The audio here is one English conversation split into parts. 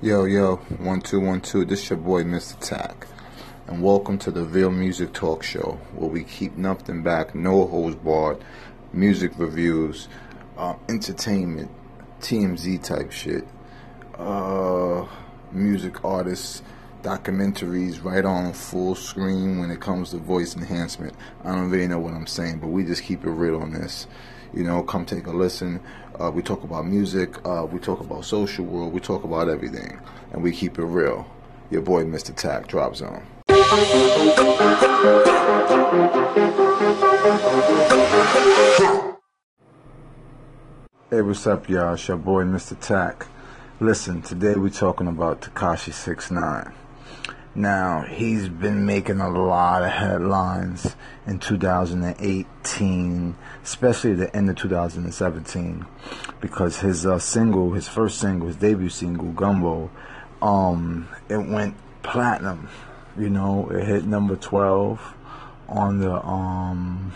Yo, yo, one two one two. This your boy, Mr. Tack, and welcome to the Real Music Talk Show, where we keep nothing back, no holds barred, music reviews, uh, entertainment, TMZ type shit, uh, music artists, documentaries, right on full screen when it comes to voice enhancement. I don't really know what I'm saying, but we just keep it real on this. You know, come take a listen. Uh, we talk about music. Uh, we talk about social world. We talk about everything, and we keep it real. Your boy, Mr. Tack, Drop Zone. Hey, what's up, y'all? It's your boy, Mr. Tack. Listen, today we're talking about Tekashi Six Nine. Now, he's been making a lot of headlines in 2018, especially the end of 2017, because his uh, single, his first single, his debut single, Gummo, um, it went platinum. You know, it hit number 12 on the um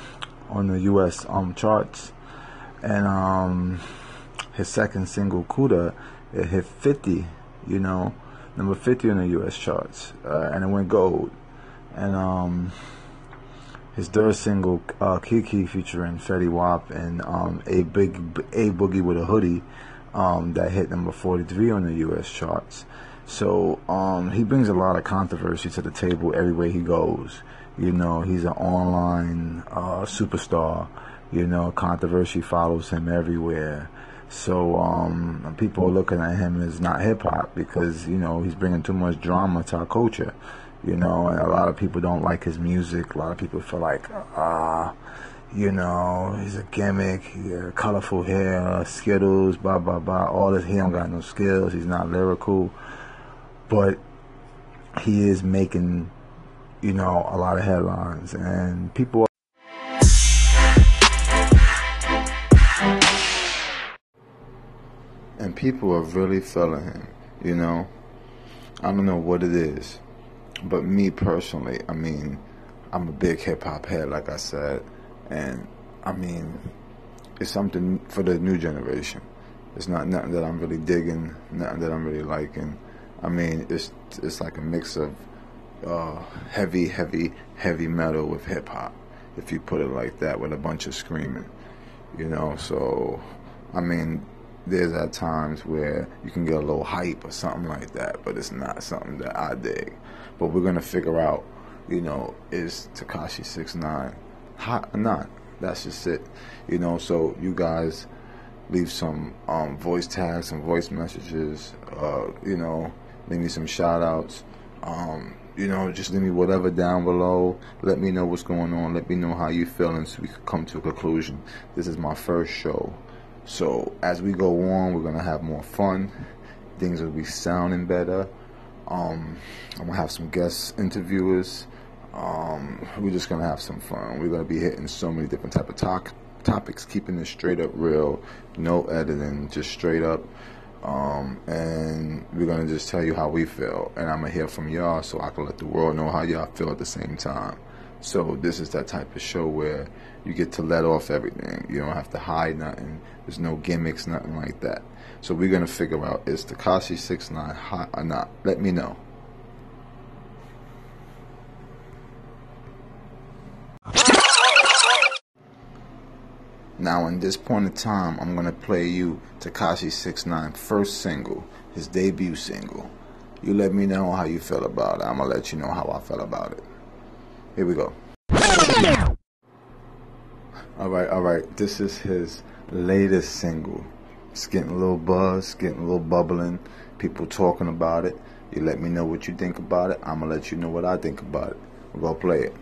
on the U.S. um charts, and um his second single, Kooda, it hit 50. You know number 50 on the U.S. charts, uh, and it went gold. And um, his third single, uh, Keke, featuring Fetty Wap and um, a big a Boogie wit da Hoodie, um, that hit number 43 on the U.S. charts. So um, he brings a lot of controversy to the table everywhere he goes. You know, he's an online uh, superstar. You know, controversy follows him everywhere. So um, people are looking at him as not hip hop because you know he's bringing too much drama to our culture. You know, and a lot of people don't like his music. A lot of people feel like, ah, uh, you know, he's a gimmick. He colorful hair, Skittles, blah blah blah. All this, he don't got no skills. He's not lyrical, but he is making, you know, a lot of headlines, and people. And people are really feeling him. You know, I don't know what it is, but me personally, I mean, I'm a big hip hop head, like I said, and I mean, it's something for the new generation. It's not nothing that I'm really digging, nothing that I'm really liking. I mean, it's it's like a mix of uh, heavy, heavy, heavy metal with hip hop, if you put it like that, with a bunch of screaming. You know, so I mean, there's at times where you can get a little hype or something like that, but it's not something that I dig. But we're gonna figure out, you know, is Tekashi Six Nine hot or not? That's just it, you know. So you guys leave some um, voice tags, some voice messages, uh, you know, leave me some shout outs. Um, you know, just leave me whatever down below. Let me know what's going on. Let me know how you feeling so we can come to a conclusion. This is my first show. So as we go on, we're gonna have more fun. Things will be sounding better. Um, I'm gonna have some guest interviewers. Um, we're just gonna have some fun. We're gonna be hitting so many different type of talk topics, keeping it straight up real, no editing, just straight up. Um, and we're gonna just tell you how we feel, and I'm gonna hear from y'all so I can let the world know how y'all feel at the same time. So this is that type of show where you get to let off everything. You don't have to hide nothing. There's no gimmicks, nothing like that. So we're gonna figure out is Tekashi Six Nine hot or not? Let me know. Now, in this point in time, I'm gonna play you Tekashi Six Nine first single, his debut single. You let me know how you feel about it. I'm gonna let you know how I felt about it. Here we go. All right, all right. This is his latest single. It's getting a little buzz, getting a little bubbling. People talking about it. You let me know what you think about it. I'm gonna let you know what I think about it. We're gonna play it.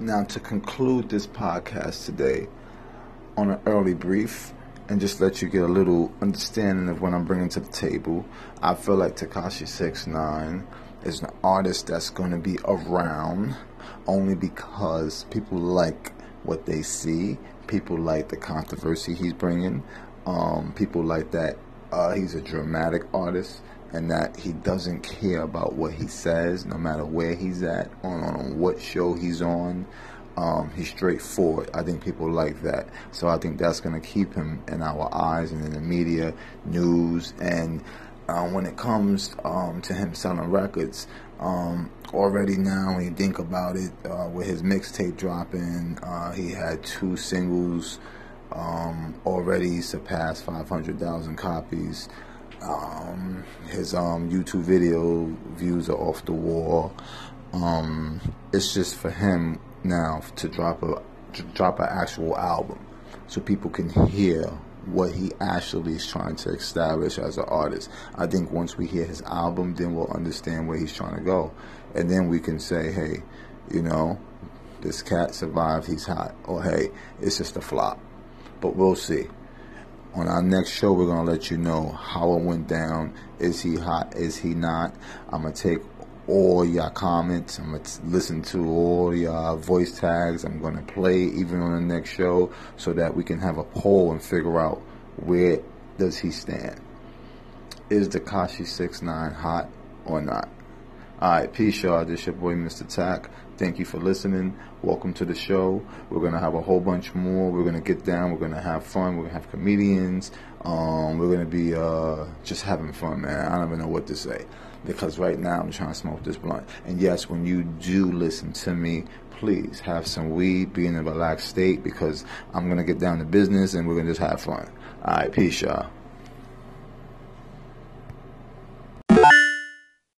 Now, to conclude this podcast today, on an early brief, and just let you get a little understanding of what I'm bringing to the table. I feel like Tekashi Six Nine is an artist that's going to be around only because people like what they see. People like the controversy he's bringing. Um, people like that uh, he's a dramatic artist and that he doesn't care about what he says, no matter where he's at, on, on what show he's on. Um, he's straightforward. I think people like that. So I think that's going to keep him in our eyes and in the media, news, and uh, when it comes um, to him selling records, um, already now when you think about it, uh, with his mixtape dropping, uh, he had two singles um, already surpassed 500,000 copies. Um, his um, YouTube video views are off the wall. Um, it's just for him now to drop a to drop an actual album, so people can hear what he actually is trying to establish as an artist. I think once we hear his album, then we'll understand where he's trying to go, and then we can say, hey, you know, this cat survived, he's hot, or hey, it's just a flop. But we'll see. On our next show, we're gonna let you know how it went down. Is he hot? Is he not? I'm gonna take all your comments. I'm gonna listen to all your voice tags. I'm gonna play even on the next show so that we can have a poll and figure out where does he stand. Is Tekashi Six Nine hot or not? All right, peace, y'all. This your boy, Mr. Tack. Thank you for listening. Welcome to the show. We're gonna have a whole bunch more. We're gonna get down. We're gonna have fun. We're gonna have comedians. Um, we're gonna be uh, just having fun, man. I don't even know what to say because right now I'm trying to smoke this blunt. And yes, when you do listen to me, please have some weed, be in a relaxed state because I'm gonna get down to business and we're gonna just have fun. All right, peace, y'all.